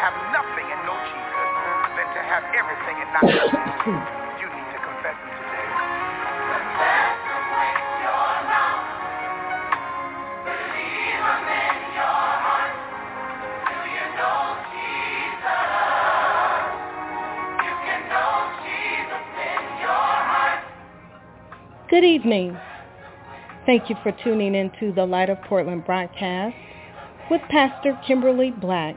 have nothing and Jesus than to have everything and not you need to confess today. Good evening. Thank you for tuning into the Light of Portland broadcast with Pastor Kimberly Black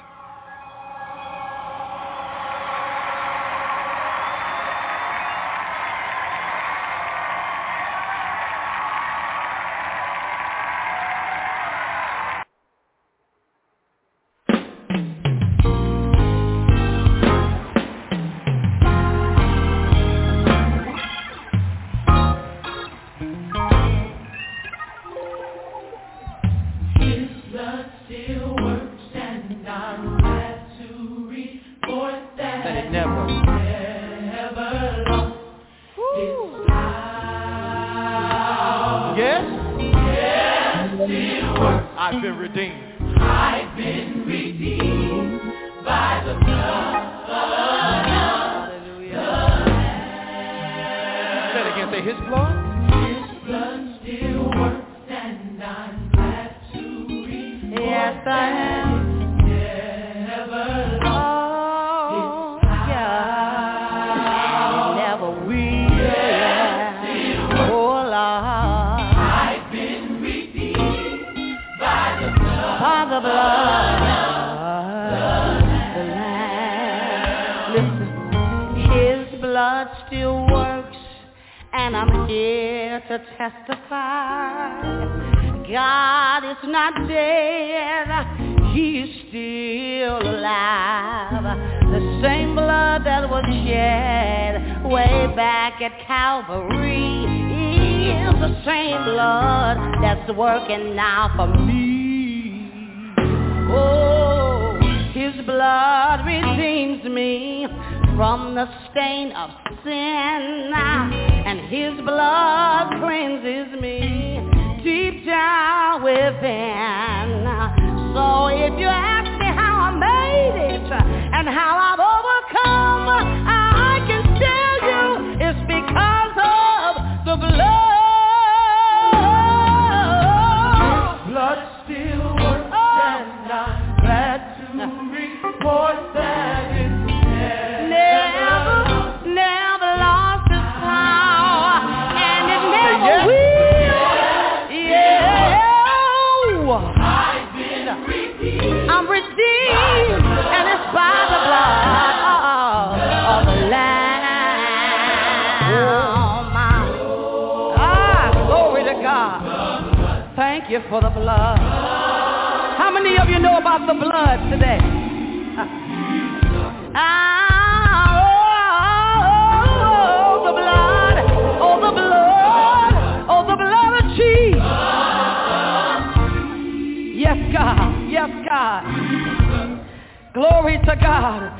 for the blood. How many of you know about the blood today? Yes, God. Yes, God. Glory to God.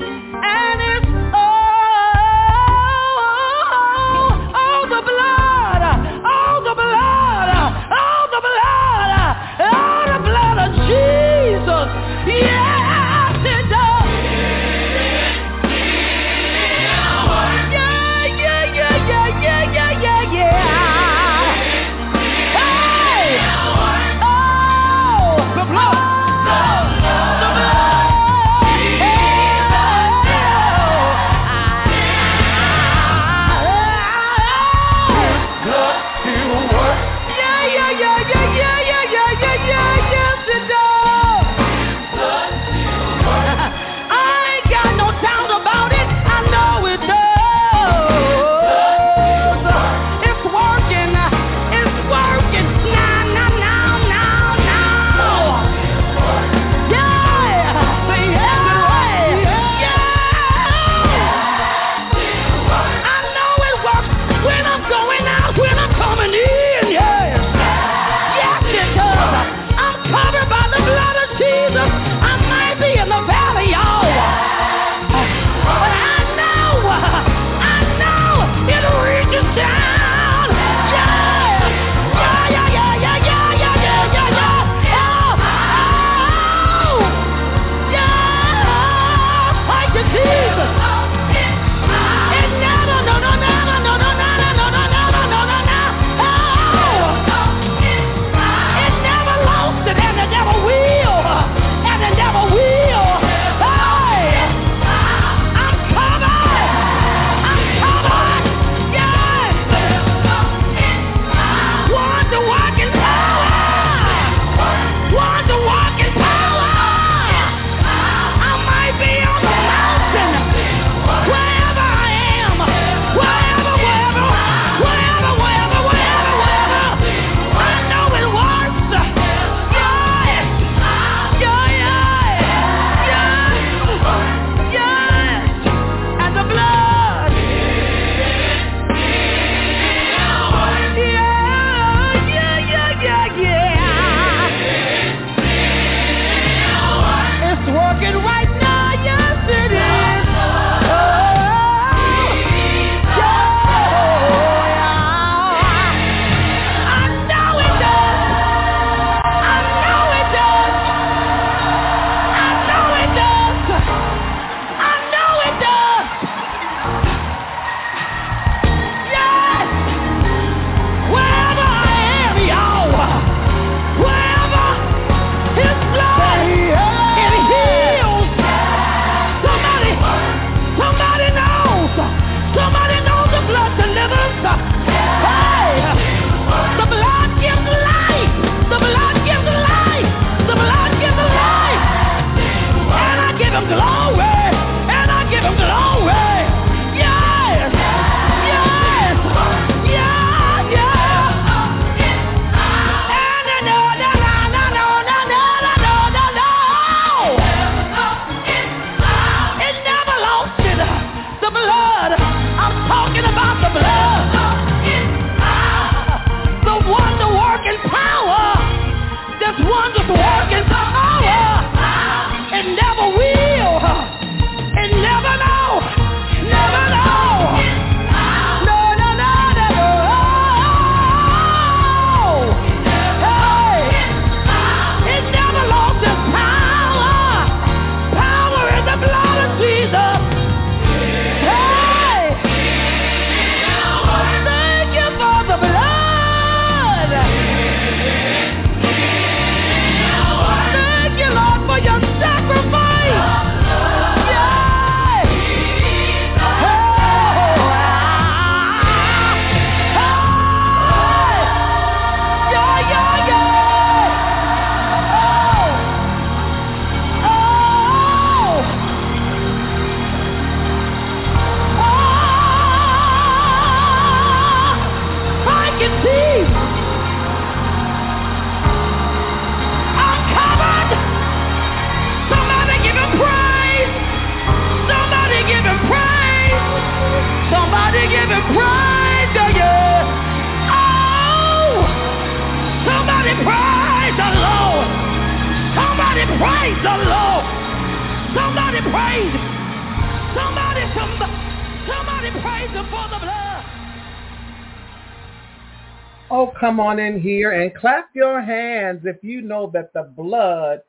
Oh, come on in here and clap your hands if you know that the blood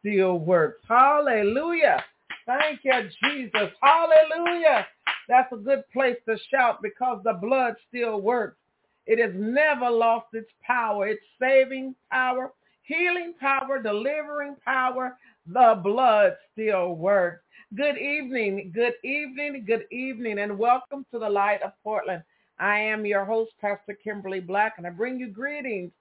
still works. Hallelujah. Thank you, Jesus. Hallelujah. That's a good place to shout because the blood still works. It has never lost its power, its saving power, healing power, delivering power. The blood still works. Good evening, good evening, good evening, and welcome to the Light of Portland. I am your host, Pastor Kimberly Black, and I bring you greetings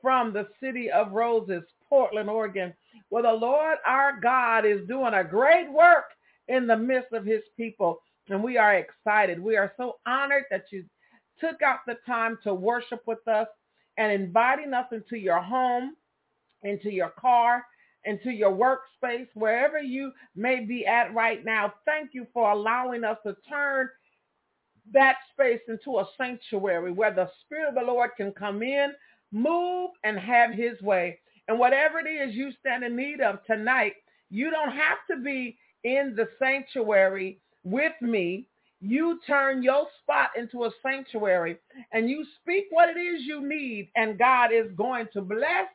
from the city of Roses, Portland, Oregon, where the Lord our God is doing a great work in the midst of his people. And we are excited. We are so honored that you took out the time to worship with us and inviting us into your home, into your car, into your workspace, wherever you may be at right now. Thank you for allowing us to turn that space into a sanctuary where the Spirit of the Lord can come in, move, and have his way. And whatever it is you stand in need of tonight, you don't have to be in the sanctuary with me. You turn your spot into a sanctuary and you speak what it is you need and God is going to bless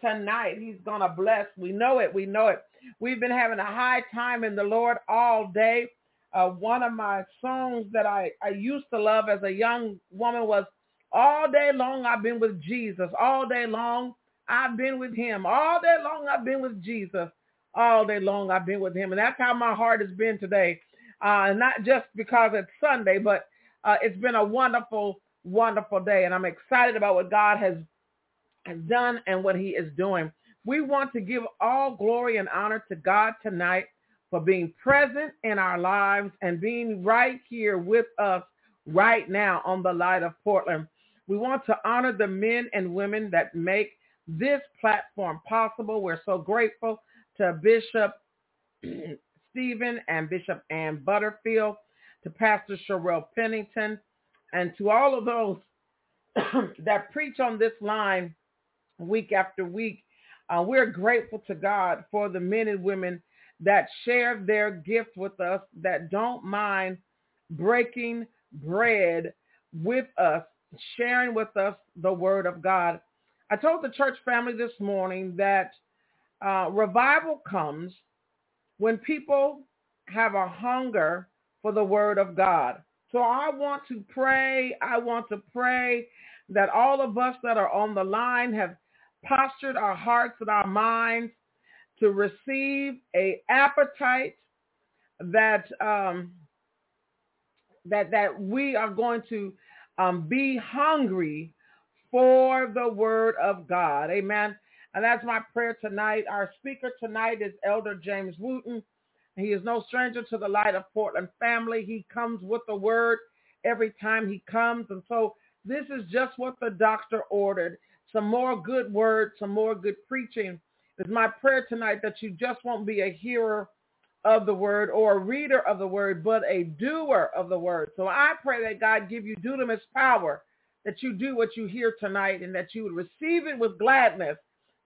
tonight. He's going to bless. We know it. We know it. We've been having a high time in the Lord all day. Uh, one of my songs that I, I used to love as a young woman was all day long I've been with Jesus. All day long I've been with him. All day long I've been with Jesus. All day long I've been with him. And that's how my heart has been today. Uh, not just because it's Sunday, but uh, it's been a wonderful, wonderful day. And I'm excited about what God has has done and what he is doing. We want to give all glory and honor to God tonight for being present in our lives and being right here with us right now on the light of Portland. We want to honor the men and women that make this platform possible. We're so grateful to Bishop Stephen and Bishop Ann Butterfield, to Pastor Sherelle Pennington, and to all of those that preach on this line week after week. Uh, we're grateful to God for the men and women that share their gift with us, that don't mind breaking bread with us, sharing with us the word of God. I told the church family this morning that uh, revival comes when people have a hunger for the word of God. So I want to pray. I want to pray that all of us that are on the line have postured our hearts and our minds to receive a appetite that um, that that we are going to um, be hungry for the word of God. Amen. And that's my prayer tonight. Our speaker tonight is Elder James Wooten. He is no stranger to the Light of Portland family. He comes with the word every time he comes. And so this is just what the doctor ordered some more good words, some more good preaching. It's my prayer tonight that you just won't be a hearer of the word or a reader of the word, but a doer of the word. So I pray that God give you dunamis power, that you do what you hear tonight and that you would receive it with gladness,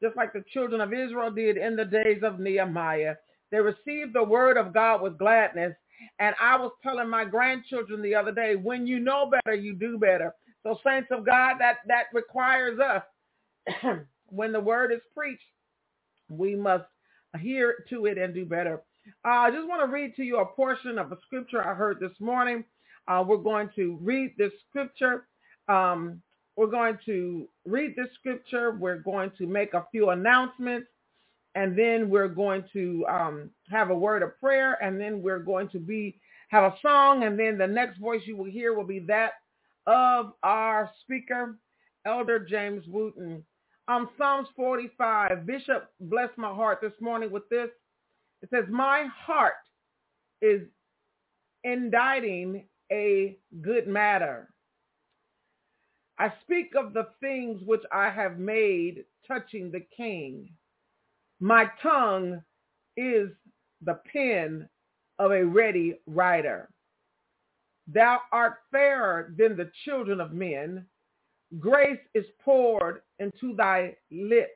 just like the children of Israel did in the days of Nehemiah. They received the word of God with gladness. And I was telling my grandchildren the other day, when you know better, you do better. So saints of God, that, that requires us when the word is preached, we must hear to it and do better. Uh, I just want to read to you a portion of a scripture I heard this morning. Uh, we're going to read this scripture. Um, we're going to read this scripture. We're going to make a few announcements. And then we're going to um, have a word of prayer. And then we're going to be have a song. And then the next voice you will hear will be that of our speaker, Elder James Wooten. Um, Psalms 45, Bishop blessed my heart this morning with this. It says, my heart is inditing a good matter. I speak of the things which I have made touching the king. My tongue is the pen of a ready writer. Thou art fairer than the children of men. Grace is poured into thy lips.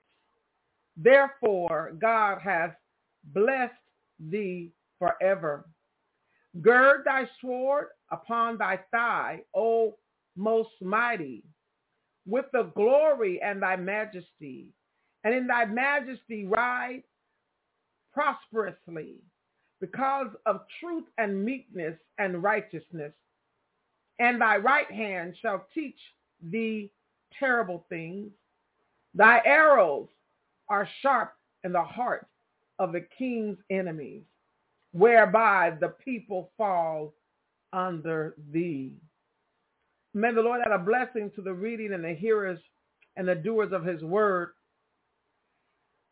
Therefore, God hath blessed thee forever. Gird thy sword upon thy thigh, O most mighty, with the glory and thy majesty, and in thy majesty ride prosperously because of truth and meekness and righteousness. And thy right hand shall teach thee terrible things. Thy arrows are sharp in the heart of the king's enemies, whereby the people fall under thee. May the Lord add a blessing to the reading and the hearers and the doers of his word.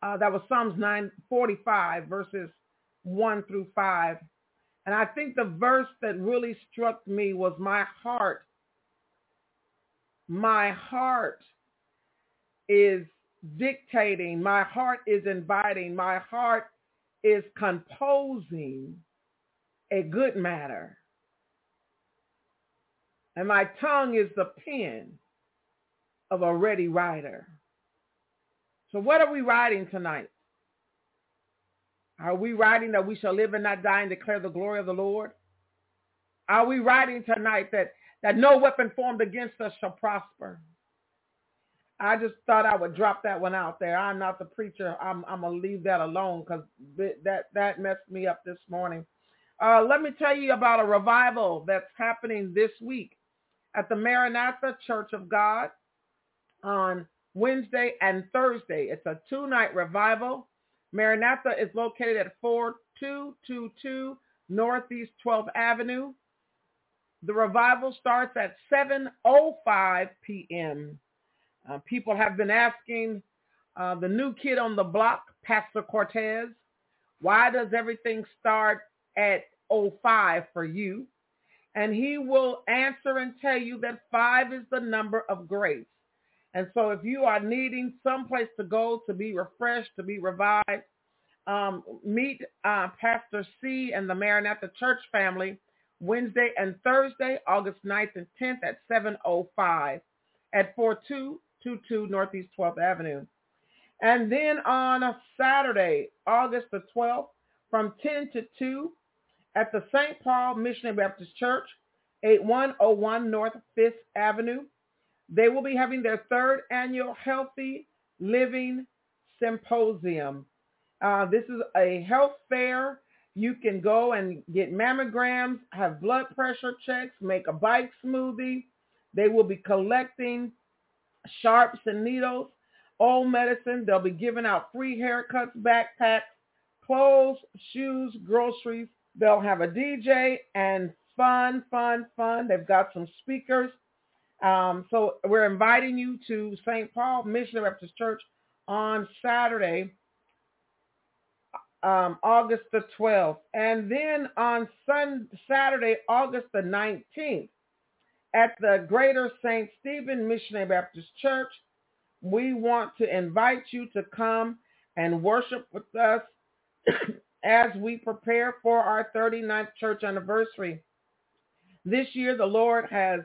Uh, that was Psalms 945, verses 1 through 5. And I think the verse that really struck me was my heart. My heart is dictating. My heart is inviting. My heart is composing a good matter. And my tongue is the pen of a ready writer. So what are we writing tonight? Are we writing that we shall live and not die and declare the glory of the Lord? Are we writing tonight that, that no weapon formed against us shall prosper? I just thought I would drop that one out there. I'm not the preacher. I'm, I'm to leave that alone because that, that messed me up this morning. Uh, let me tell you about a revival that's happening this week at the Maranatha Church of God on Wednesday and Thursday. It's a two-night revival. Maranatha is located at 4222 Northeast 12th Avenue. The revival starts at 7.05 p.m. Uh, people have been asking uh, the new kid on the block, Pastor Cortez, why does everything start at 05 for you? And he will answer and tell you that five is the number of grace. And so if you are needing some place to go to be refreshed, to be revived, um, meet uh, Pastor C and the Maranatha Church family Wednesday and Thursday, August 9th and 10th at 7.05 at 4222 Northeast 12th Avenue. And then on a Saturday, August the 12th, from 10 to 2 at the St. Paul Missionary Baptist Church, 8101 North 5th Avenue. They will be having their third annual Healthy Living Symposium. Uh, this is a health fair. You can go and get mammograms, have blood pressure checks, make a bike smoothie. They will be collecting sharps and needles, old medicine. They'll be giving out free haircuts, backpacks, clothes, shoes, groceries. They'll have a DJ and fun, fun, fun. They've got some speakers. Um, so we're inviting you to St. Paul Missionary Baptist Church on Saturday, um, August the 12th. And then on Sun Saturday, August the 19th, at the Greater St. Stephen Missionary Baptist Church, we want to invite you to come and worship with us as we prepare for our 39th church anniversary. This year, the Lord has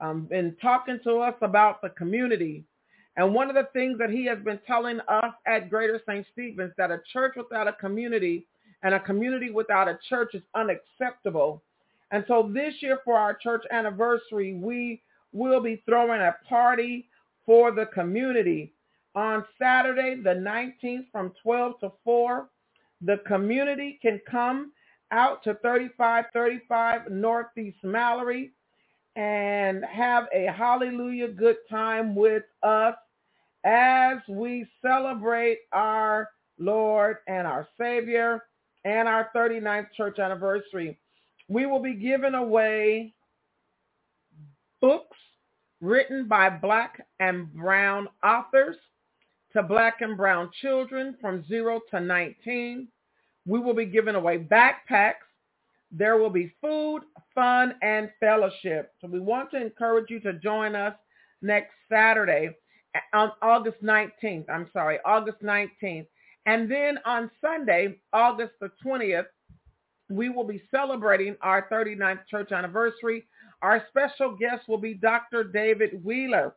um, been talking to us about the community. And one of the things that he has been telling us at Greater St. Stephen's that a church without a community and a community without a church is unacceptable. And so this year for our church anniversary, we will be throwing a party for the community on Saturday, the 19th from 12 to 4. The community can come out to 3535 Northeast Mallory and have a hallelujah good time with us as we celebrate our Lord and our Savior and our 39th church anniversary. We will be giving away books written by black and brown authors to black and brown children from 0 to 19. We will be giving away backpacks there will be food, fun, and fellowship. So we want to encourage you to join us next Saturday on August 19th. I'm sorry, August 19th. And then on Sunday, August the 20th, we will be celebrating our 39th church anniversary. Our special guest will be Dr. David Wheeler.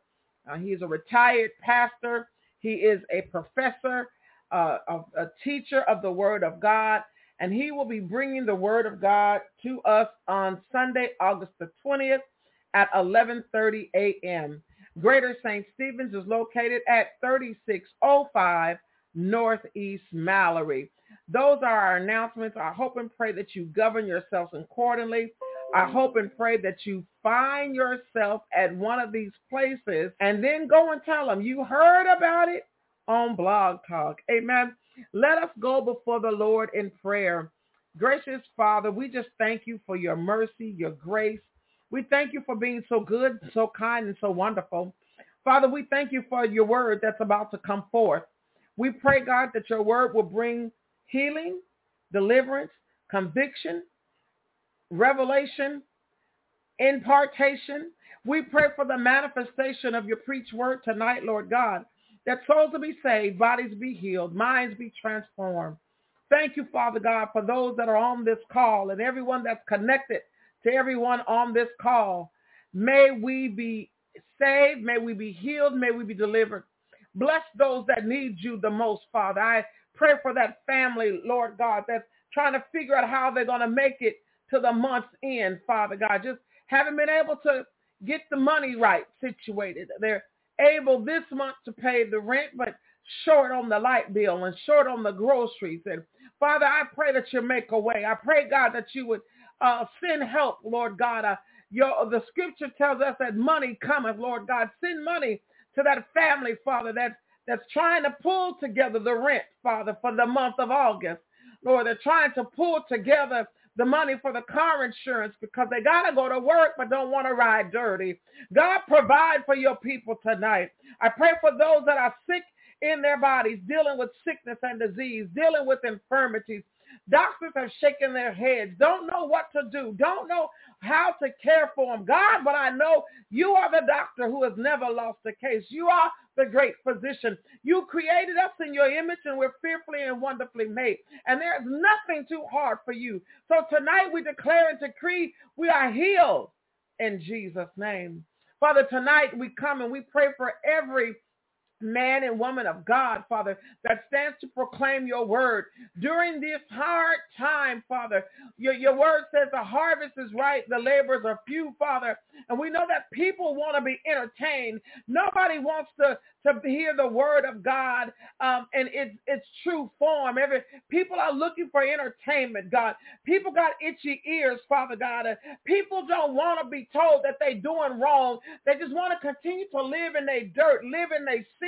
Uh, he is a retired pastor. He is a professor, uh, a, a teacher of the Word of God, and he will be bringing the word of God to us on Sunday, August the 20th at 11:30 a.m. Greater St. Stephen's is located at 3605 Northeast Mallory. Those are our announcements. I hope and pray that you govern yourselves accordingly. I hope and pray that you find yourself at one of these places and then go and tell them you heard about it on Blog Talk. Amen. Let us go before the Lord in prayer. Gracious Father, we just thank you for your mercy, your grace. We thank you for being so good, so kind, and so wonderful. Father, we thank you for your word that's about to come forth. We pray, God, that your word will bring healing, deliverance, conviction, revelation, impartation. We pray for the manifestation of your preached word tonight, Lord God, that souls will be saved, bodies be healed, minds be transformed. Thank you, Father God, for those that are on this call and everyone that's connected to everyone on this call. May we be saved. May we be healed. May we be delivered. Bless those that need you the most, Father. I pray for that family, Lord God, that's trying to figure out how they're going to make it to the month's end, Father God. Just haven't been able to get the money right situated. They're able this month to pay the rent, but short on the light bill and short on the groceries. And Father, I pray that you make a way. I pray, God, that you would uh, send help, Lord God. Uh, your, the scripture tells us that money cometh, Lord God. Send money to that family, Father, that, that's trying to pull together the rent, Father, for the month of August. Lord, they're trying to pull together the money for the car insurance because they got to go to work but don't want to ride dirty. God, provide for your people tonight. I pray for those that are sick in their bodies, dealing with sickness and disease, dealing with infirmities. Doctors have shaken their heads, don't know what to do, don't know how to care for them. God, but I know you are the doctor who has never lost a case. You are the great physician. You created us in your image and we're fearfully and wonderfully made. And there is nothing too hard for you. So tonight we declare and decree we are healed in Jesus' name. Father, tonight we come and we pray for every man and woman of God, Father, that stands to proclaim your word during this hard time, Father. Your, your word says the harvest is right, the laborers are few, Father. And we know that people want to be entertained. Nobody wants to, to hear the word of God um, and its, its true form. Every People are looking for entertainment, God. People got itchy ears, Father God. People don't want to be told that they're doing wrong. They just want to continue to live in their dirt, live in their sin.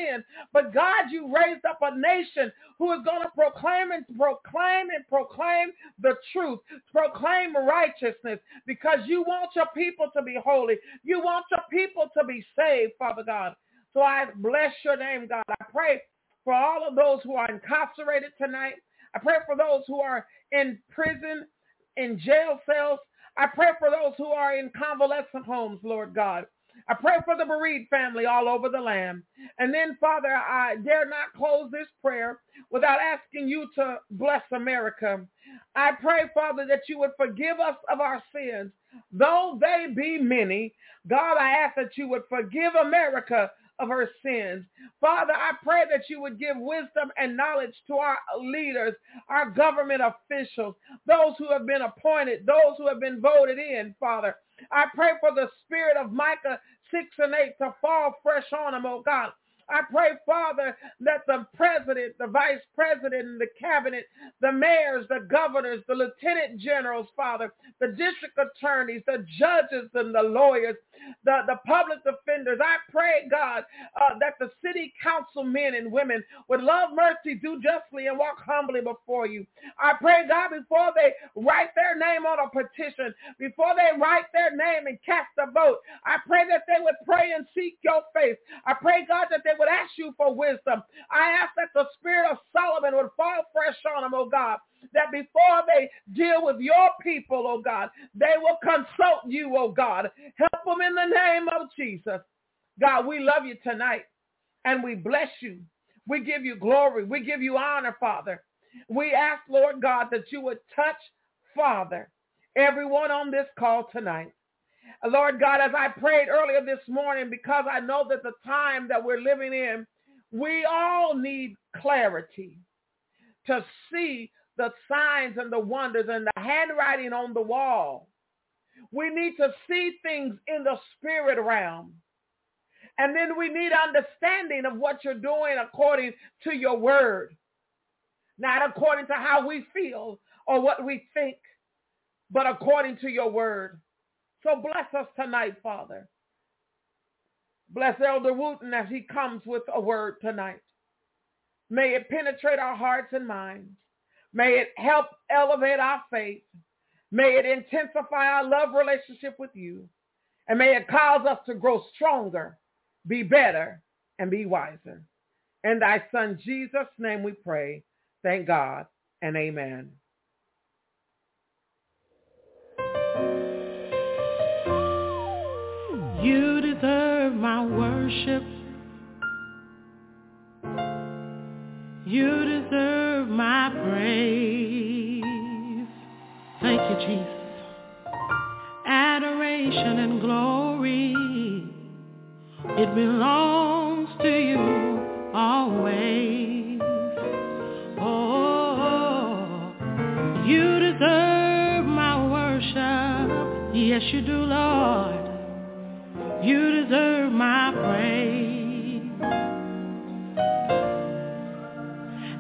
But God, you raised up a nation who is going to proclaim and proclaim and proclaim the truth, proclaim righteousness, because you want your people to be holy. You want your people to be saved, Father God. So I bless your name, God. I pray for all of those who are incarcerated tonight. I pray for those who are in prison, in jail cells. I pray for those who are in convalescent homes, Lord God. I pray for the bereaved family all over the land. And then, Father, I dare not close this prayer without asking you to bless America. I pray, Father, that you would forgive us of our sins, though they be many. God, I ask that you would forgive America of her sins. Father, I pray that you would give wisdom and knowledge to our leaders, our government officials, those who have been appointed, those who have been voted in, Father. I pray for the spirit of Micah 6 and 8 to fall fresh on them, oh God. I pray, Father, that the president, the vice president, the cabinet, the mayors, the governors, the lieutenant generals, Father, the district attorneys, the judges and the lawyers, the, the public defenders, I pray, God, uh, that the city council men and women would love mercy, do justly, and walk humbly before you. I pray, God, before they write their name on a petition, before they write their name and cast a vote, I pray that they would pray and seek your face. I pray, God, that they would ask you for wisdom. I ask that the spirit of Solomon would fall fresh on them, oh God, that before they deal with your people, oh God, they will consult you, oh God. Help them in the name of Jesus. God, we love you tonight and we bless you. We give you glory. We give you honor, Father. We ask, Lord God, that you would touch, Father, everyone on this call tonight. Lord God, as I prayed earlier this morning, because I know that the time that we're living in, we all need clarity to see the signs and the wonders and the handwriting on the wall. We need to see things in the spirit realm. And then we need understanding of what you're doing according to your word, not according to how we feel or what we think, but according to your word. So bless us tonight, Father. Bless Elder Wooten as he comes with a word tonight. May it penetrate our hearts and minds. May it help elevate our faith. May it intensify our love relationship with you. And may it cause us to grow stronger, be better, and be wiser. In thy son Jesus' name we pray. Thank God and amen. You deserve my worship. You deserve my praise. Thank you, Jesus. Adoration and glory, it belongs to you always. Oh, you deserve my worship. Yes, you do, Lord. You deserve my praise.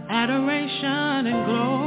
Adoration and glory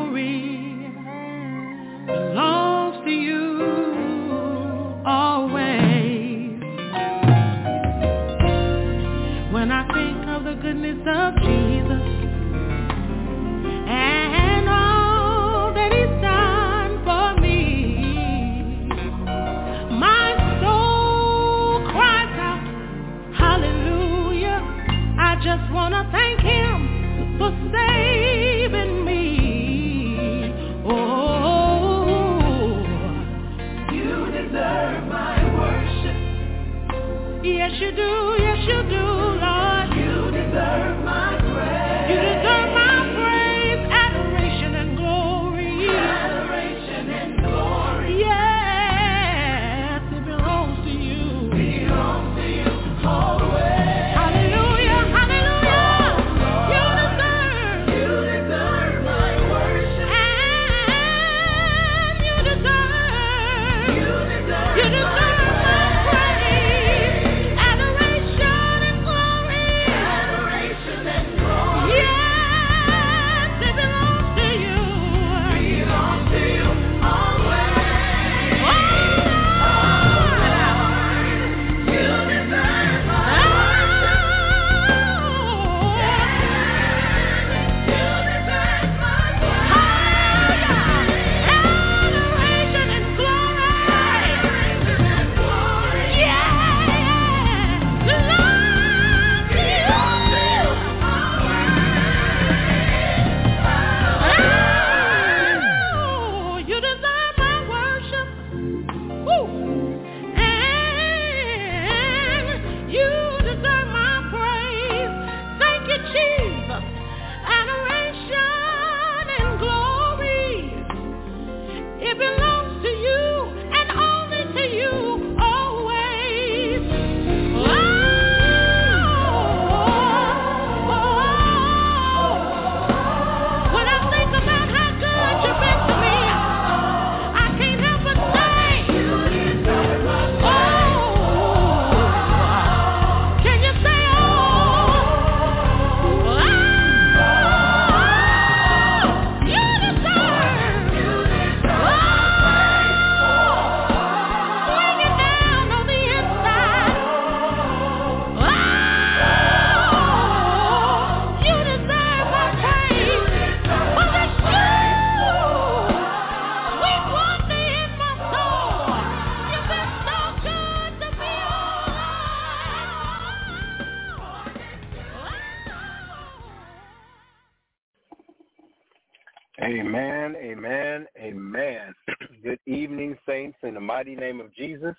mighty name of Jesus.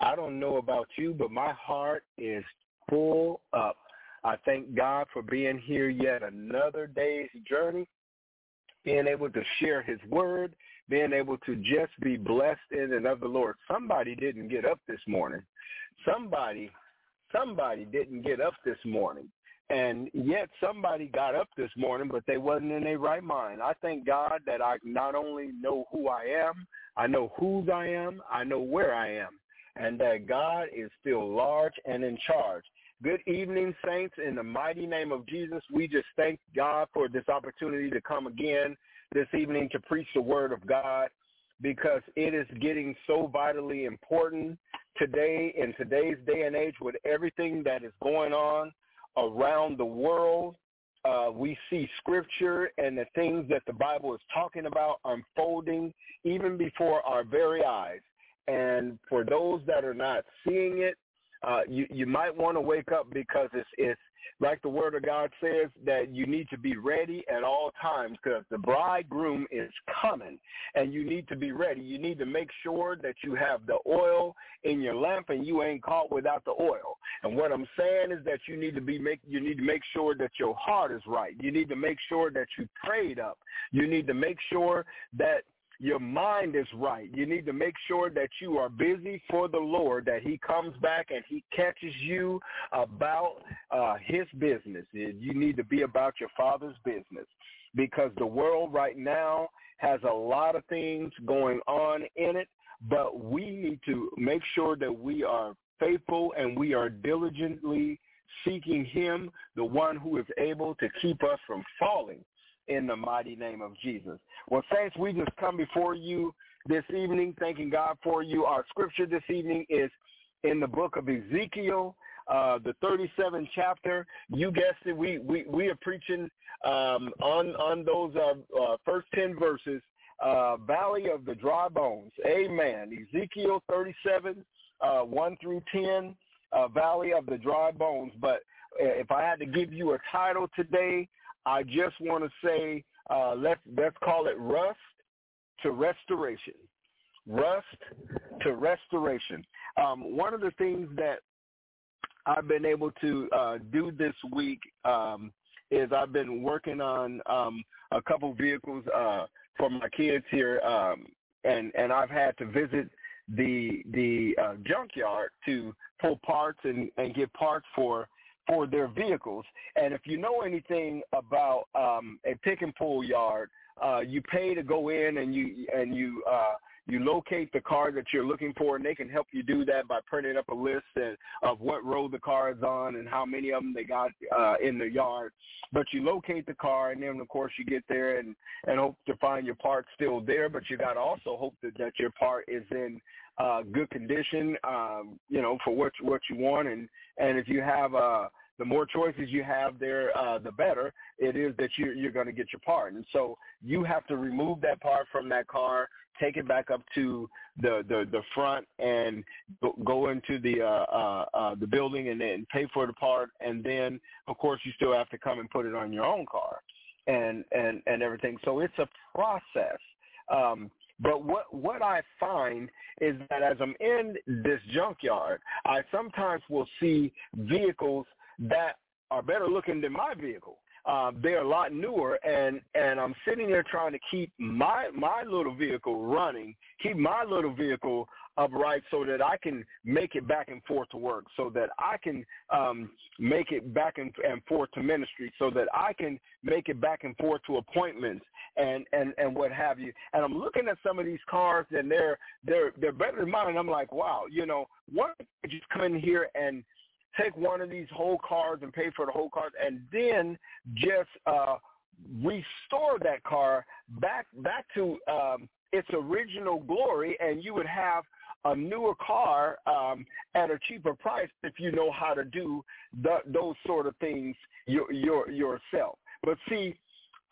I don't know about you, but my heart is full up. I thank God for being here yet another day's journey, being able to share his word, being able to just be blessed in and of the Lord. Somebody didn't get up this morning. Somebody, somebody didn't get up this morning. And yet somebody got up this morning, but they wasn't in their right mind. I thank God that I not only know who I am, I know whose I am, I know where I am, and that God is still large and in charge. Good evening, saints. In the mighty name of Jesus, we just thank God for this opportunity to come again this evening to preach the word of God because it is getting so vitally important today in today's day and age with everything that is going on around the world. Uh, we see scripture and the things that the Bible is talking about unfolding even before our very eyes. And for those that are not seeing it, uh, you, you might want to wake up because it's, it's like the word of God says that you need to be ready at all times because the bridegroom is coming and you need to be ready. You need to make sure that you have the oil in your lamp and you ain't caught without the oil. And what I'm saying is that you need to be make you need to make sure that your heart is right. You need to make sure that you prayed up. You need to make sure that your mind is right. You need to make sure that you are busy for the Lord, that he comes back and he catches you about uh, his business. You need to be about your father's business because the world right now has a lot of things going on in it, but we need to make sure that we are faithful and we are diligently seeking him, the one who is able to keep us from falling in the mighty name of Jesus. Well, saints, we just come before you this evening, thanking God for you. Our scripture this evening is in the book of Ezekiel, uh, the 37th chapter. You guessed it. We we we are preaching um, on on those uh, uh, first 10 verses. Uh, Valley of the Dry Bones. Amen. Ezekiel 37, uh, 1 through 10, uh, Valley of the Dry Bones. But if I had to give you a title today, I just want to say uh, let's let's call it rust to restoration. Rust to restoration. Um, one of the things that I've been able to uh, do this week um, is I've been working on um, a couple vehicles uh, for my kids here, um, and and I've had to visit the the uh, junkyard to pull parts and, and get parts for for their vehicles. And if you know anything about um, a pick and pull yard, uh, you pay to go in and you and you uh, you locate the car that you're looking for, and they can help you do that by printing up a list of what road the car is on and how many of them they got uh, in the yard. But you locate the car, and then of course you get there and and hope to find your part still there. But you got to also hope that that your part is in uh, good condition, um, you know, for what what you want. And and if you have uh, the more choices you have there, uh, the better it is that you, you're going to get your part. And so you have to remove that part from that car, take it back up to the the, the front, and go, into the uh, uh, uh, the building and then pay for the part. And then, of course, you still have to come and put it on your own car, and and and everything. So it's a process. Um, but what what I find is that as I'm in this junkyard, I sometimes will see vehicles that are better looking than my vehicle. Uh, they're a lot newer, and and I'm sitting there trying to keep my my little vehicle running, keep my little vehicle upright, so that I can make it back and forth to work, so that I can um, make it back and, and forth to ministry, so that I can make it back and forth to appointments and and and what have you. And I'm looking at some of these cars, and they're they're they're better than mine. And I'm like, wow, you know, what if I just come in here and take one of these whole cars and pay for the whole car and then just uh, restore that car back back to um, its original glory, and you would have a newer car um, at a cheaper price if you know how to do the, those sort of things your, your, yourself. But see,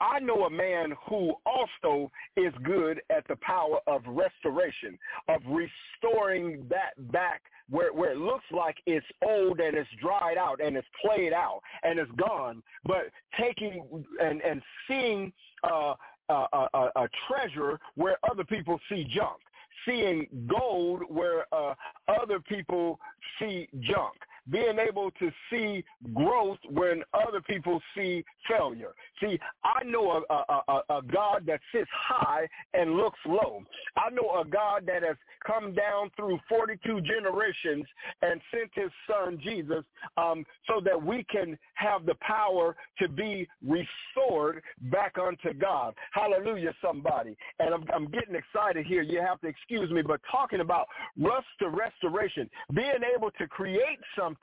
I know a man who also is good at the power of restoration, of restoring that back where, where it looks like it's old and it's dried out and it's played out and it's gone, but taking and, and seeing uh, a, a, a treasure where other people see junk, seeing gold where uh, other people see junk being able to see growth when other people see failure. See, I know a, a, a, a God that sits high and looks low. I know a God that has come down through 42 generations and sent his son Jesus um, so that we can have the power to be restored back unto God. Hallelujah, somebody. And I'm, I'm getting excited here. You have to excuse me, but talking about rust to restoration, being able to create something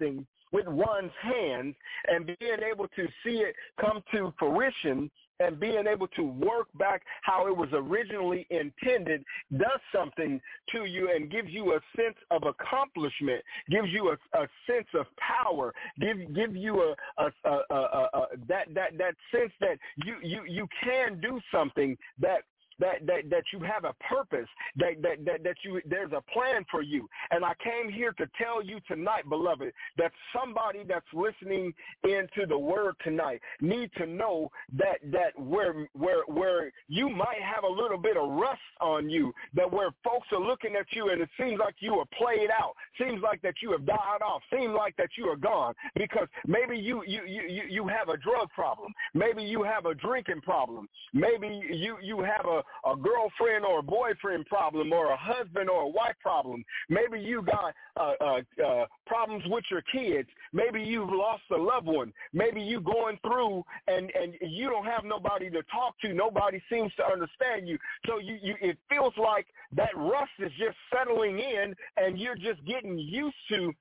with one's hands and being able to see it come to fruition and being able to work back how it was originally intended does something to you and gives you a sense of accomplishment, gives you a, a sense of power, give give you a, a, a that that that sense that you you you can do something that that that that you have a purpose that that that, that you there's a plan for you. And i came here to tell you tonight beloved that somebody that's listening into the word tonight need to know that that where where where you might have a little bit of rust on you that where folks are looking at you and it seems like you are played out seems like that you have died off seems like that you are gone because maybe you you you you have a drug problem maybe you have a drinking problem maybe you you have a a girlfriend or a boyfriend problem or a husband or a wife problem. Maybe you got uh, uh, uh, problems with your kids. Maybe you've lost a loved one. Maybe you're going through and, and you don't have nobody to talk to. Nobody seems to understand you. So you, you it feels like that rust is just settling in and you're just getting used to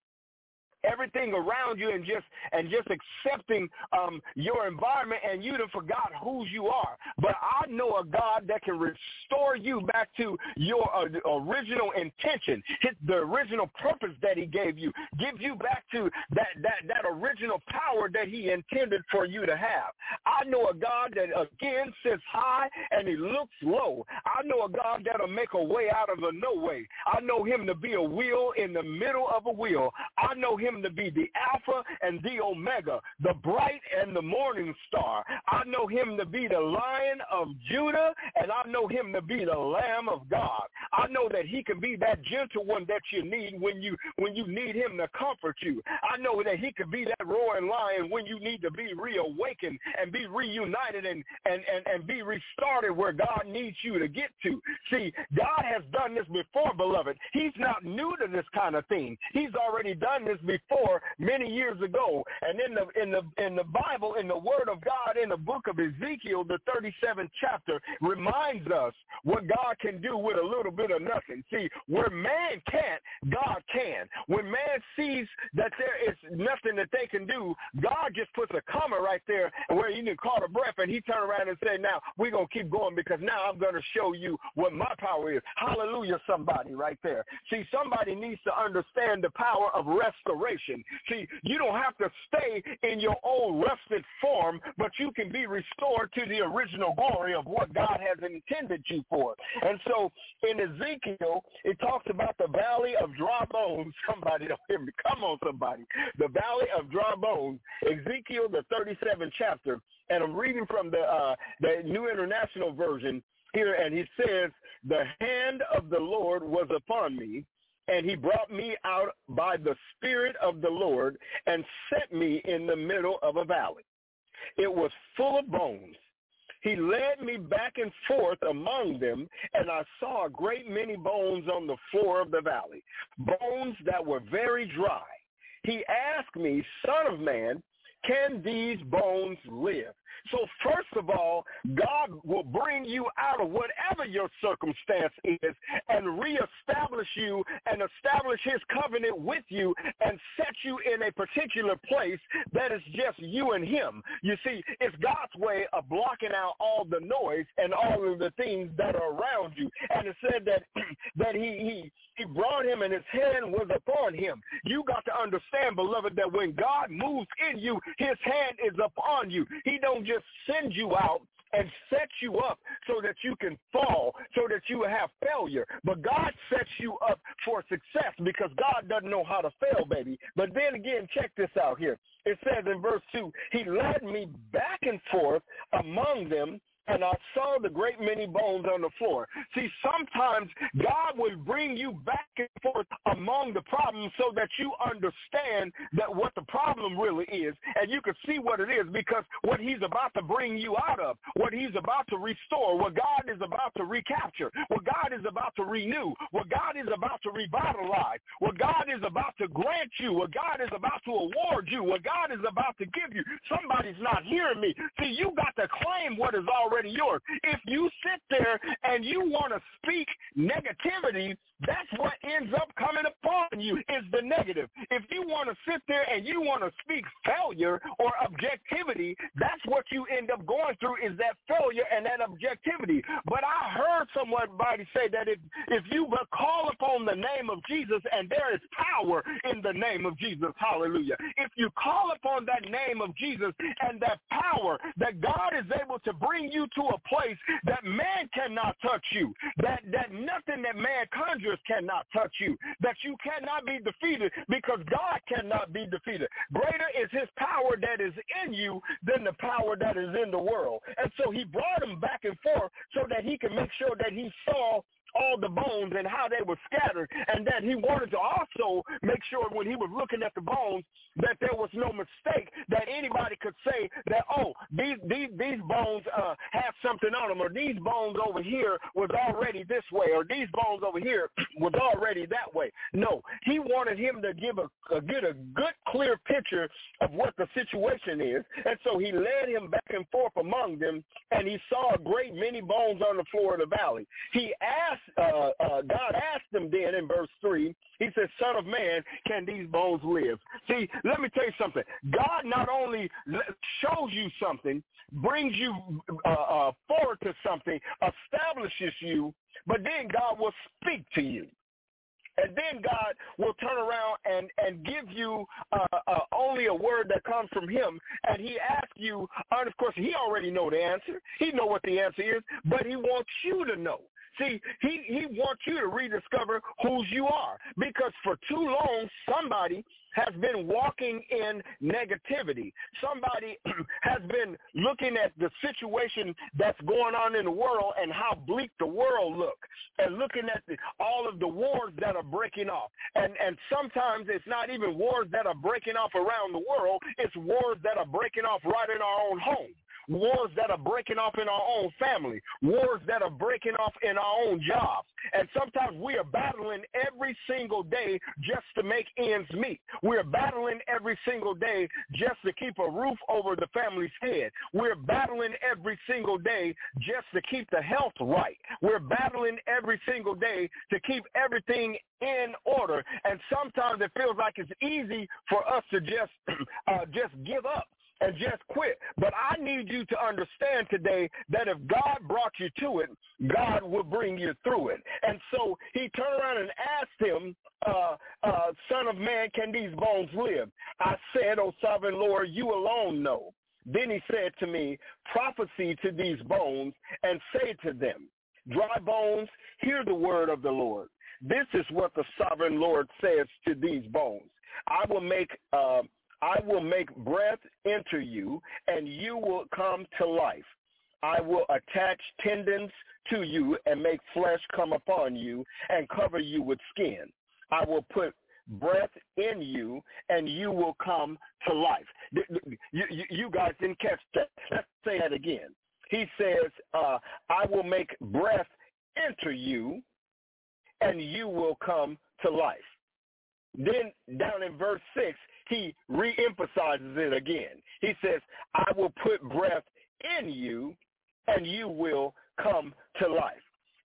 everything around you and just and just accepting um, your environment and you have forgot whose you are. But I know a God that can restore you back to your uh, original intention, his, the original purpose that he gave you, give you back to that, that, that original power that he intended for you to have. I know a God that again sits high and he looks low. I know a God that'll make a way out of a no way. I know him to be a wheel in the middle of a wheel. I know him him to be the Alpha and the Omega, the bright and the morning star. I know him to be the Lion of Judah, and I know him to be the Lamb of God. I know that he can be that gentle one that you need when you when you need him to comfort you. I know that he could be that roaring lion when you need to be reawakened and be reunited and and and, and be restarted where God needs you to get to. See, God has done this before, beloved. He's not new to this kind of thing. He's already done this before before many years ago. And in the in the in the Bible, in the Word of God, in the book of Ezekiel, the 37th chapter reminds us what God can do with a little bit of nothing. See, where man can't, God can. When man sees that there is nothing that they can do, God just puts a comma right there where you can call a breath and he turn around and say, now we're going to keep going because now I'm going to show you what my power is. Hallelujah, somebody right there. See, somebody needs to understand the power of restoration restoration. See, you don't have to stay in your old rusted form, but you can be restored to the original glory of what God has intended you for. And so in Ezekiel, it talks about the valley of dry bones. Somebody don't hear me. Come on, somebody. The valley of dry bones. Ezekiel, the 37th chapter. And I'm reading from the uh, the New International Version here, and he says, the hand of the Lord was upon me, and he brought me out by the Spirit of the Lord and set me in the middle of a valley. It was full of bones. He led me back and forth among them, and I saw a great many bones on the floor of the valley, bones that were very dry. He asked me, Son of man, can these bones live? So first of all, God will bring you out of whatever your circumstance is and reestablish you and establish his covenant with you and set you in a particular place that is just you and him. You see, it's God's way of blocking out all the noise and all of the things that are around you. And it said that that he he he brought him and his hand was upon him. You got to understand, beloved, that when God moves in you, his hand is upon you. He don't just send you out and set you up so that you can fall, so that you have failure. But God sets you up for success because God doesn't know how to fail, baby. But then again, check this out here. It says in verse 2, he led me back and forth among them and I saw the great many bones on the floor. See, sometimes God will bring you back and forth among the problems so that you understand that what the problem really is and you can see what it is because what he's about to bring you out of, what he's about to restore, what God is about to recapture, what God is about to renew, what God is about to revitalize, what God is about to grant you, what God is about to award you, what God is about to give you. Somebody's not hearing me. See, you got to claim what is already already yours. If you sit there and you want to speak negativity, that's what ends up coming upon you is the negative. If you want to sit there and you want to speak failure or objectivity, that's what you end up going through is that failure and that objectivity. But I heard somebody say that if, if you call upon the name of Jesus and there is power in the name of Jesus, hallelujah. If you call upon that name of Jesus and that power that God is able to bring you to a place that man cannot touch you, that, that nothing that man conjures cannot touch you, that you cannot be defeated because God cannot be defeated. Greater is his power that is in you than the power that is in the world. And so he brought him back and forth so that he could make sure that he saw all the bones and how they were scattered. And that he wanted to also make sure when he was looking at the bones that there was no mistake that anybody could say that oh these these these bones uh have something on them or these bones over here was already this way or these bones over here was already that way. No he wanted him to give a, a get a good clear picture of what the situation is. And so he led him back and forth among them and he saw a great many bones on the floor of the valley. He asked uh, uh, God asked him then in verse 3, he said, son of man, can these bones live? See, let me tell you something. God not only shows you something, brings you uh, uh, forward to something, establishes you, but then God will speak to you. And then God will turn around and, and give you uh, uh, only a word that comes from him. And he asks you, and of course, he already know the answer. He know what the answer is, but he wants you to know. See, he, he wants you to rediscover whose you are because for too long somebody has been walking in negativity. Somebody has been looking at the situation that's going on in the world and how bleak the world looks and looking at the, all of the wars that are breaking off. And, and sometimes it's not even wars that are breaking off around the world. It's wars that are breaking off right in our own home wars that are breaking off in our own family, wars that are breaking off in our own jobs. And sometimes we are battling every single day just to make ends meet. We're battling every single day just to keep a roof over the family's head. We're battling every single day just to keep the health right. We're battling every single day to keep everything in order. And sometimes it feels like it's easy for us to just uh, just give up and just quit. But I need you to understand today that if God brought you to it, God will bring you through it. And so he turned around and asked him, uh, uh, son of man, can these bones live? I said, O sovereign Lord, you alone know. Then he said to me, prophesy to these bones and say to them, dry bones, hear the word of the Lord. This is what the sovereign Lord says to these bones. I will make uh, I will make breath enter you, and you will come to life. I will attach tendons to you and make flesh come upon you and cover you with skin. I will put breath in you and you will come to life. You, guys didn't catch that. Let's say that again. He says, uh, I will make breath enter you and you will come to life. Then down in verse 6, he reemphasizes it again. He says, I will put breath in you and you will come to life.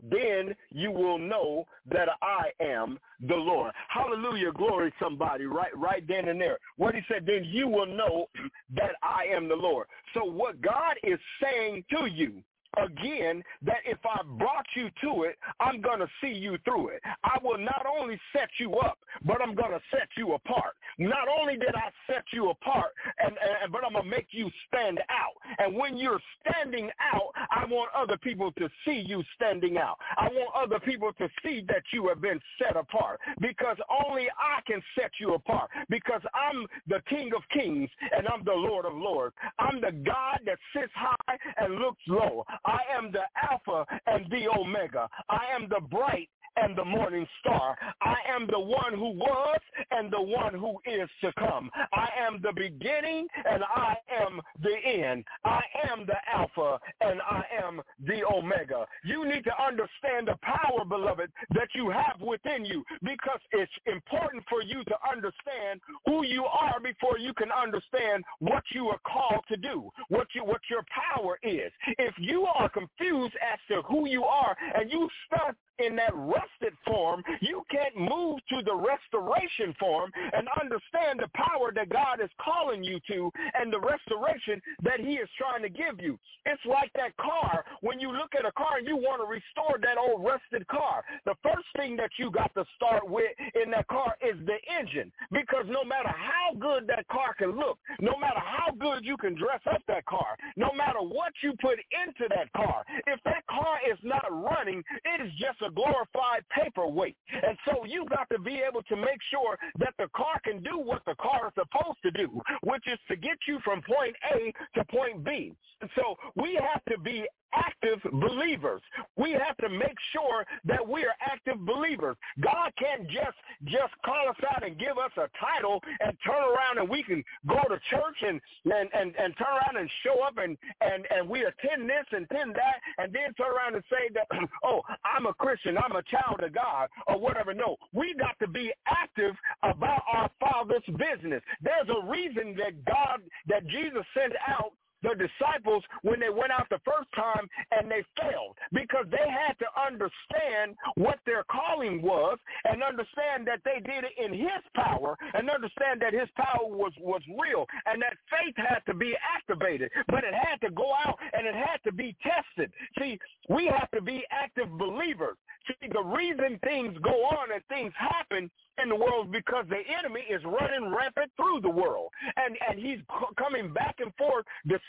Then you will know that I am the Lord. Hallelujah. Glory somebody right right then and there. What he said, then you will know that I am the Lord. So what God is saying to you again that if I brought you to it, I'm going to see you through it. I will not only set you up, but I'm going to set you apart. Not only did I set you apart, and, and but I'm going to make you stand out. And when you're standing out, I want other people to see you standing out. I want other people to see that you have been set apart because only I can set you apart because I'm the King of Kings and I'm the Lord of Lords. I'm the God that sits high and looks low. I am the Alpha and the Omega. I am the bright and the morning star. I am the one who was and the one who is to come. I am the beginning and I am the end. I am the Alpha and I am the Omega. You need to understand the power, beloved, that you have within you because it's important for you to understand who you are before you can understand what you are called to do, what you what your power is. If you are confused as to who you are and you stuck in that rusted form, you can't move to the restoration form and understand the power that God is calling you to and the restoration that he is trying to give you. It's like that car. When you look at a car and you want to restore that old rusted car, the first thing that you got to start with in that car is the engine because no matter how good that car can look, no matter how good you can dress up that car, no matter what you put into that car, if that car is not running, it is just a glorified paperweight. And so you got to be able to make sure that the car can do what the car is supposed to do, which is to get you from point A to point B. And so we have to be active believers. We have to make sure that we are active believers. God can't just just call us out and give us a title and turn around and we can go to church and and and, and turn around and show up and and and we attend this and attend that and then turn around and say that oh I'm a Christian, I'm a child of God or whatever. No, we got to be active about our Father's business. There's a reason that God that Jesus sent out the disciples when they went out the first time and they failed because they had to understand what their calling was and understand that they did it in his power and understand that his power was, was real and that faith had to be activated, but it had to go out and it had to be tested. See, we have to be active believers. See, the reason things go on and things happen in the world because the enemy is running rampant through the world. And, and he's coming back and forth,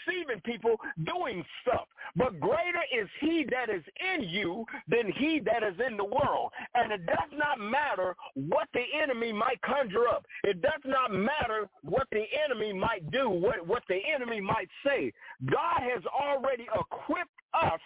deceiving people, doing stuff. But greater is he that is in you than he that is in the world. And it does not matter what the enemy might conjure up. It does not matter what the enemy might do, what, what the enemy might say. God has already equipped us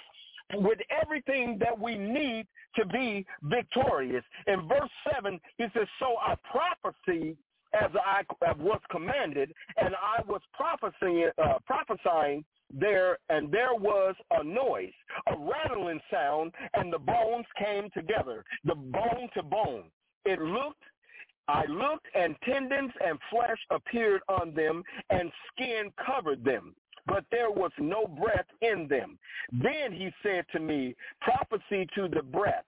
with everything that we need to be victorious. In verse 7, he says, so I prophesied as I was commanded, and I was prophesying, uh, prophesying there, and there was a noise, a rattling sound, and the bones came together, the bone to bone. It looked I looked, and tendons and flesh appeared on them, and skin covered them but there was no breath in them. Then he said to me, prophecy to the breath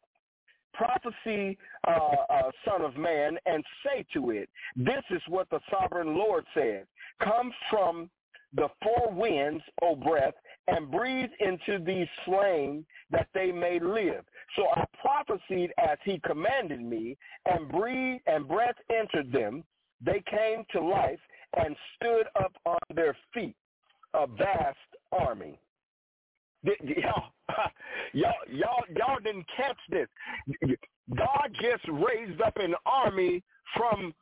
prophecy, uh, uh, son of man, and say to it, this is what the sovereign Lord says. Come from the four winds, O breath, and breathe into these slain that they may live. So I prophesied as he commanded me, and breathe and breath entered them. They came to life and stood up on their feet a vast army. Y'all, y'all, y'all, y'all didn't catch this. God just raised up an army from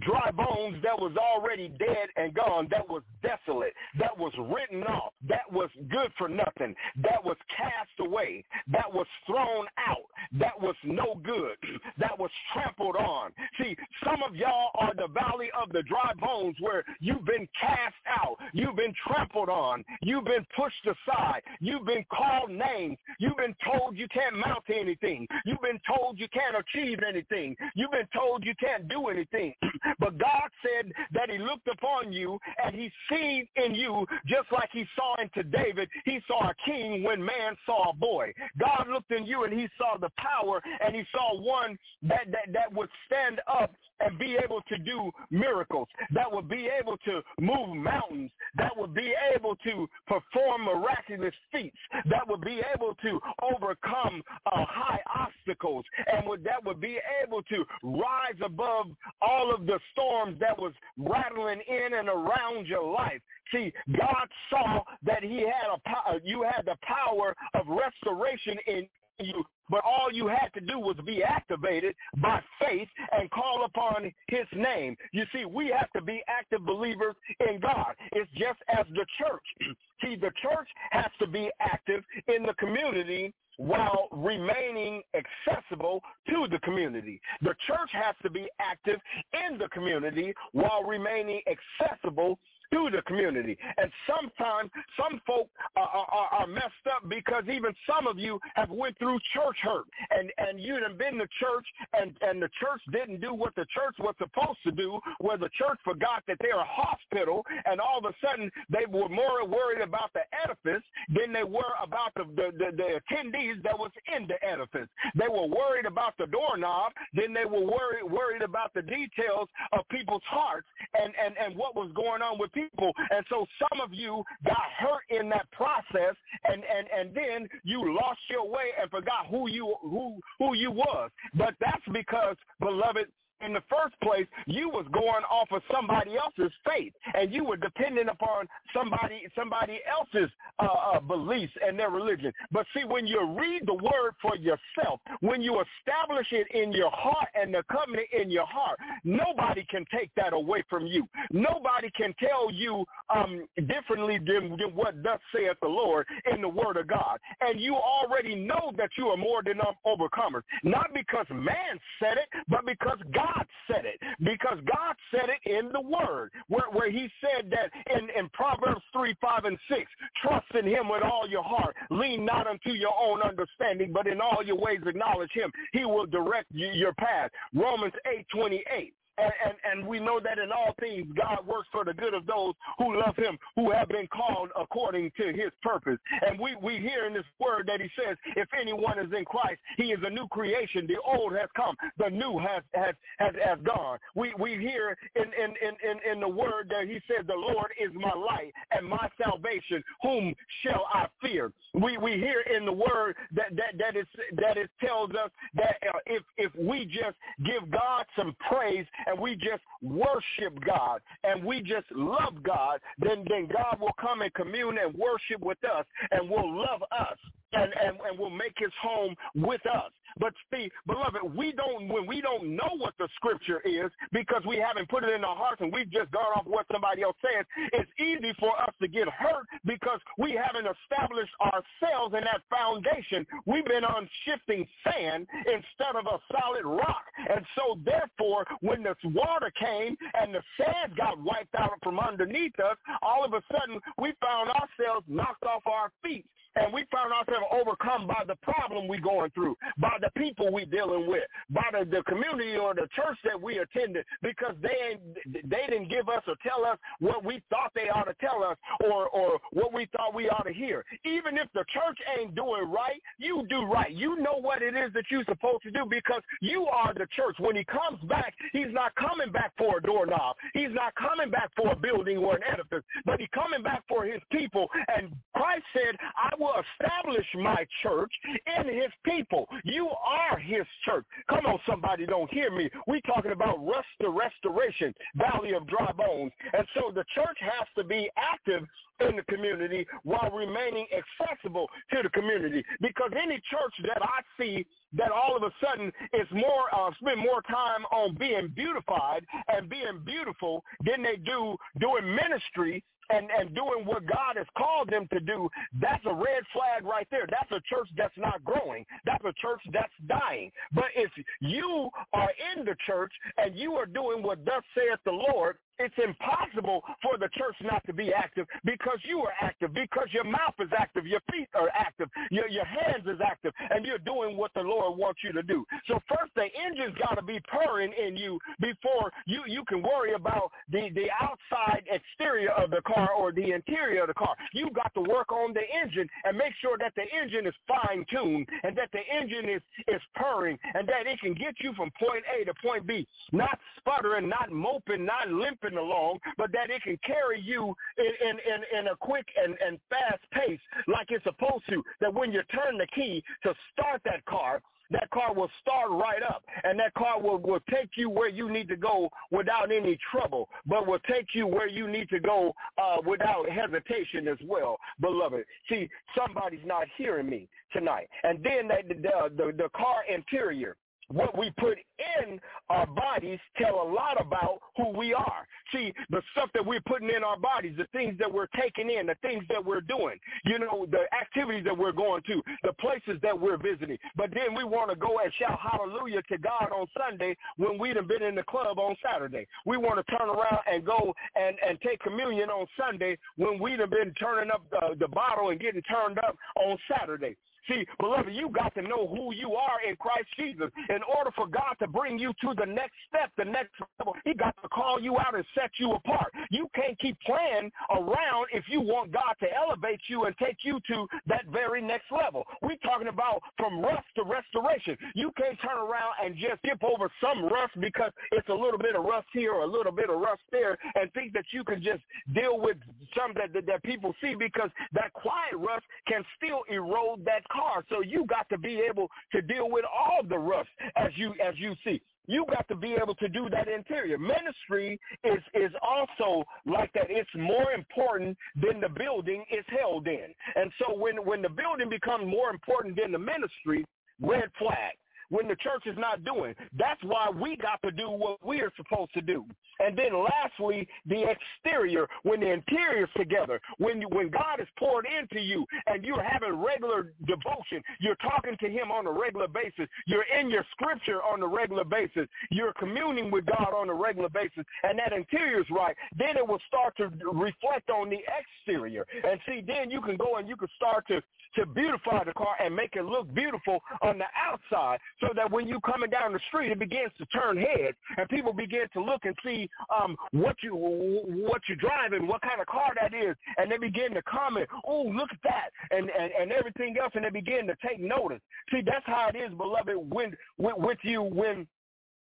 dry bones that was already dead and gone, that was desolate, that was written off, that was good for nothing, that was cast away, that was thrown out, that was no good, that was trampled on. See, some of y'all are the valley of the dry bones where you've been cast out, you've been trampled on, you've been pushed aside, you've been called names, you've been told you can't mount anything, you've been told you can't achieve anything, you've been told you can't do anything. But God said that he looked upon you and he seen in you just like he saw into David. He saw a king when man saw a boy. God looked in you and he saw the power and he saw one that, that, that would stand up and be able to do miracles, that would be able to move mountains, that would be able to perform miraculous feats, that would be able to overcome uh, high obstacles, and would, that would be able to rise above all of the storms that was rattling in and around your life. See, God saw that he had a you had the power of restoration in you, but all you had to do was be activated by faith and call upon his name. You see, we have to be active believers in God. It's just as the church. See, the church has to be active in the community while remaining accessible to the community. The church has to be active in the community while remaining accessible to the community. And sometimes some folk are, are, are, messed up because even some of you have went through church hurt and, and you have been to church and, and the church didn't do what the church was supposed to do where the church forgot that they're a hospital and all of a sudden they were more worried about the edifice than they were about the, the, the, the attendees that was in the edifice. They were worried about the doorknob then they were worried, worried about the details of people's hearts and, and, and what was going on with people. And so some of you got hurt in that process and, and, and then you lost your way and forgot who you who who you was. But that's because, beloved, in the first place, you was going off of somebody else's faith, and you were depending upon somebody somebody else's uh, uh, beliefs and their religion. But see, when you read the word for yourself, when you establish it in your heart and the covenant in your heart, nobody can take that away from you. Nobody can tell you um, differently than, than what thus saith the Lord in the word of God. And you already know that you are more than um overcomers, not because man said it, but because God God said it because God said it in the word where, where he said that in, in Proverbs 3, 5, and 6, trust in him with all your heart. Lean not unto your own understanding, but in all your ways acknowledge him. He will direct you, your path. Romans 8, 28. And, and, and we know that in all things God works for the good of those who love him, who have been called according to his purpose. And we, we hear in this word that he says, if anyone is in Christ, he is a new creation. The old has come. The new has, has, has, has gone. We, we hear in, in, in, in the word that he says, the Lord is my light and my salvation. Whom shall I fear? We, we hear in the word that, that, that, is, that it tells us that uh, if, if we just give God some praise and we just worship God and we just love God, then, then God will come and commune and worship with us and will love us and, and, and will make his home with us. But see, beloved, we don't when we don't know what the scripture is because we haven't put it in our hearts and we've just gone off what somebody else says, it's easy for us to get hurt because we haven't established ourselves in that foundation. We've been on shifting sand instead of a solid rock. And so therefore, when the water came and the sand got wiped out from underneath us, all of a sudden we found ourselves knocked off our feet and we found ourselves overcome by the problem we're going through, by the people we're dealing with, by the, the community or the church that we attended, because they they didn't give us or tell us what we thought they ought to tell us or or what we thought we ought to hear. Even if the church ain't doing right, you do right. You know what it is that you're supposed to do because you are the church. When he comes back, he's not coming back for a doorknob. He's not coming back for a building or an edifice, but he's coming back for his people. And Christ said, I will will establish my church in his people. You are his church. Come on, somebody don't hear me. we talking about rest restoration, valley of dry bones. And so the church has to be active in the community while remaining accessible to the community. Because any church that I see that all of a sudden is more uh, spend more time on being beautified and being beautiful than they do doing ministry and, and doing what God has called them to do, that's a red flag right there. That's a church that's not growing. That's a church that's dying. But if you are in the church and you are doing what thus saith the Lord, it's impossible for the church not to be active because you are active, because your mouth is active, your feet are active, your, your hands is active, and you're doing what the Lord wants you to do. So first the engine's got to be purring in you before you, you can worry about the, the outside exterior of the car or the interior of the car. You got to work on the engine and make sure that the engine is fine-tuned and that the engine is, is purring and that it can get you from point A to point B, not sputtering, not moping, not limping along, but that it can carry you in, in, in, in a quick and, and fast pace like it's supposed to, that when you turn the key to start that car, that car will start right up and that car will, will take you where you need to go without any trouble, but will take you where you need to go uh, without hesitation as well, beloved. See, somebody's not hearing me tonight. And then the, the, the, the car interior what we put in our bodies tell a lot about who we are. See, the stuff that we're putting in our bodies, the things that we're taking in, the things that we're doing, you know, the activities that we're going to, the places that we're visiting. But then we want to go and shout hallelujah to God on Sunday when we'd have been in the club on Saturday. We want to turn around and go and, and take communion on Sunday when we'd have been turning up the, the bottle and getting turned up on Saturday. See, beloved, you got to know who you are in Christ Jesus. In order for God to bring you to the next step, the next level, he got to call you out and set you apart. You can't keep playing around if you want God to elevate you and take you to that very next level. We're talking about from rust to restoration. You can't turn around and just skip over some rust because it's a little bit of rust here or a little bit of rust there and think that you can just deal with some that, that, that people see because that quiet rust can still erode that car. So you got to be able to deal with all the rust as you as you see. You got to be able to do that interior. Ministry is is also like that. It's more important than the building is held in. And so when when the building becomes more important than the ministry, red flag when the church is not doing. That's why we got to do what we are supposed to do. And then lastly, the exterior, when the interior is together, when you, when God is poured into you and you're having regular devotion, you're talking to him on a regular basis, you're in your scripture on a regular basis, you're communing with God on a regular basis, and that interior is right, then it will start to reflect on the exterior. And see, then you can go and you can start to to beautify the car and make it look beautiful on the outside so that when you coming down the street, it begins to turn heads and people begin to look and see um, what you what you're driving, what kind of car that is, and they begin to comment, oh, look at that, and, and, and everything else, and they begin to take notice. See, that's how it is, beloved, when with, with you when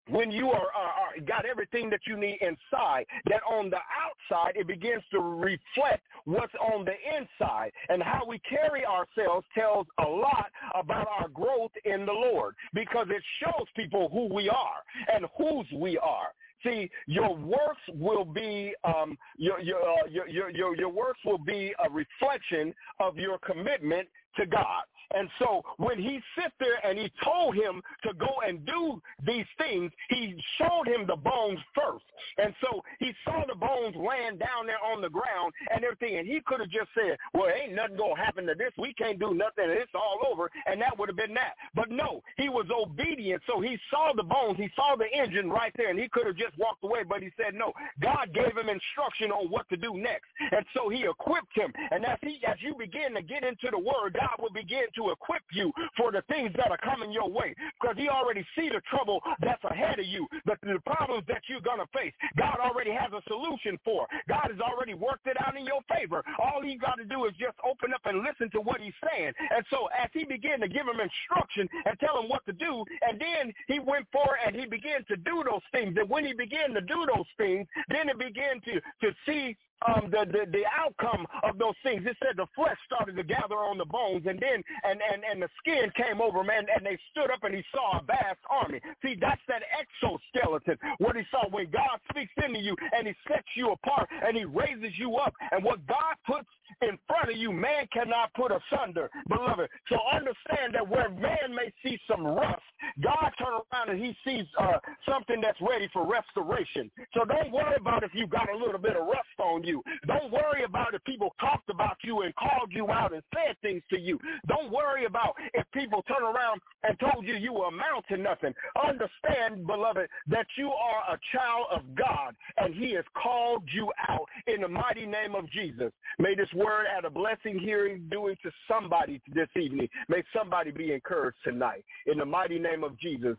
when you are, are, are, got everything that you need inside, that on the outside it begins to reflect what's on the inside. And how we carry ourselves tells a lot about our growth in the Lord because it shows people who we are and whose we are. See, your works will be um, your, your, uh, your, your, your, your works will be a reflection of your commitment to God. And so when he sit there and he told him to go and do these things, he showed him the bones first. And so he saw the bones laying down there on the ground and everything. And he could have just said, well, ain't nothing going to happen to this. We can't do nothing. It's all over. And that would have been that. But no, he was obedient. So he saw the bones. He saw the engine right there. And he could have just walked away. But he said, no, God gave him instruction on what to do next. And so he equipped him. And as, he, as you begin to get into the word, God will begin to equip you for the things that are coming your way because he already see the trouble that's ahead of you, the, the problems that you're going to face. God already has a solution for. God has already worked it out in your favor. All you got to do is just open up and listen to what he's saying. And so as he began to give him instruction and tell him what to do, and then he went forward and he began to do those things. And when he began to do those things, then he began to, to see um, the, the the outcome of those things. It said the flesh started to gather on the bones, and then and and and the skin came over, man, and they stood up and he saw a vast army. See, that's that exoskeleton. What he saw when God speaks into you and he sets you apart and he raises you up, and what God puts in front of you, man cannot put asunder, beloved. So understand that where man may see some rust, God turns around and he sees uh, something that's ready for restoration. So don't worry about if you got a little bit of rust on you. Don't worry about if people talked about you and called you out and said things to you. Don't worry about if people turn around and told you you were amount to nothing. Understand, beloved, that you are a child of God and he has called you out in the mighty name of Jesus. May this word add a blessing hearing doing to somebody this evening. May somebody be encouraged tonight. In the mighty name of Jesus.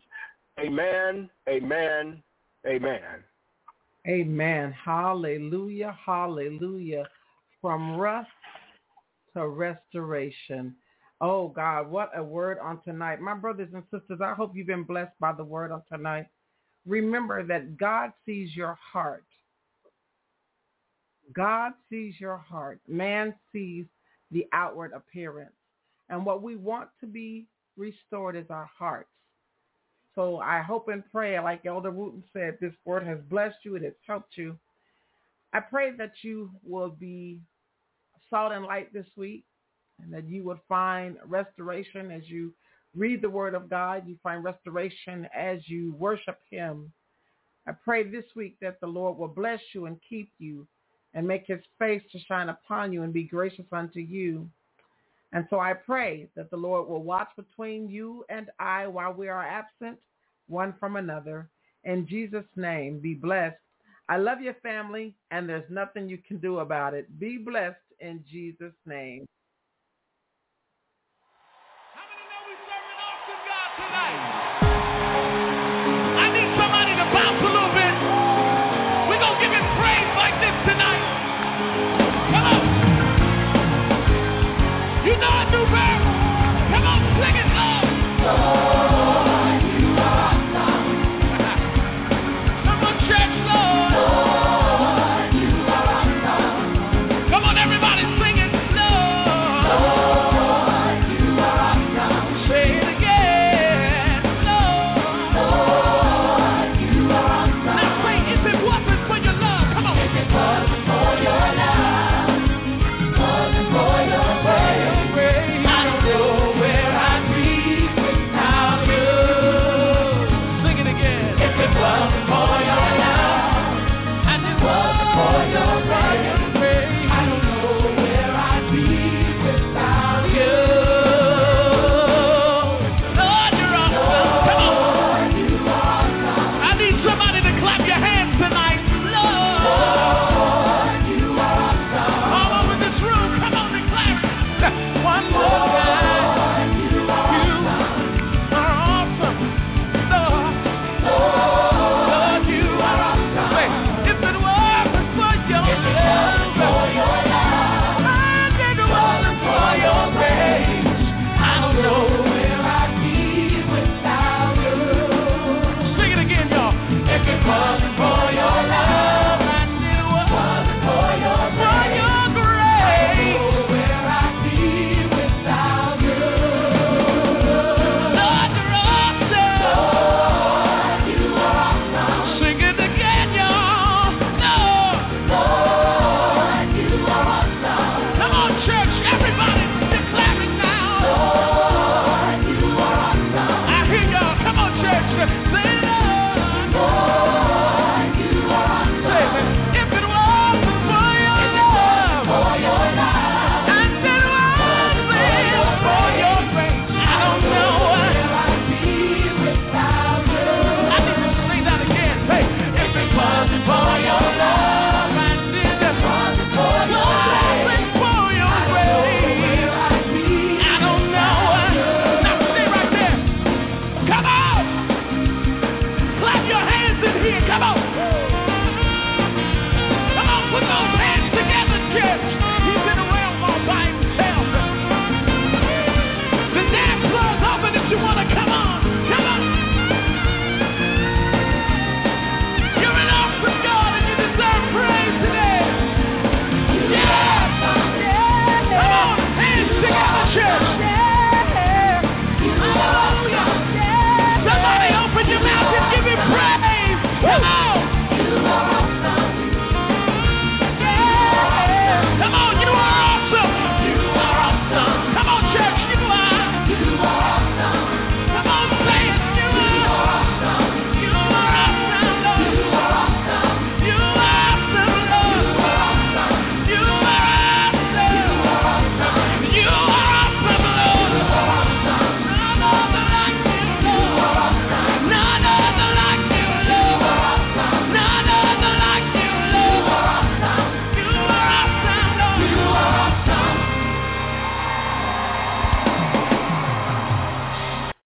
Amen, amen, amen. Amen. Hallelujah, hallelujah. From rust to restoration. Oh God, what a word on tonight. My brothers and sisters, I hope you've been blessed by the word on tonight. Remember that God sees your heart. God sees your heart. Man sees the outward appearance. And what we want to be restored is our hearts. So I hope and pray, like Elder Wooten said, this word has blessed you. It has helped you. I pray that you will be salt and light this week and that you would find restoration as you read the word of God. You find restoration as you worship him. I pray this week that the Lord will bless you and keep you and make his face to shine upon you and be gracious unto you. And so I pray that the Lord will watch between you and I while we are absent one from another. In Jesus' name, be blessed. I love your family, and there's nothing you can do about it. Be blessed in Jesus' name.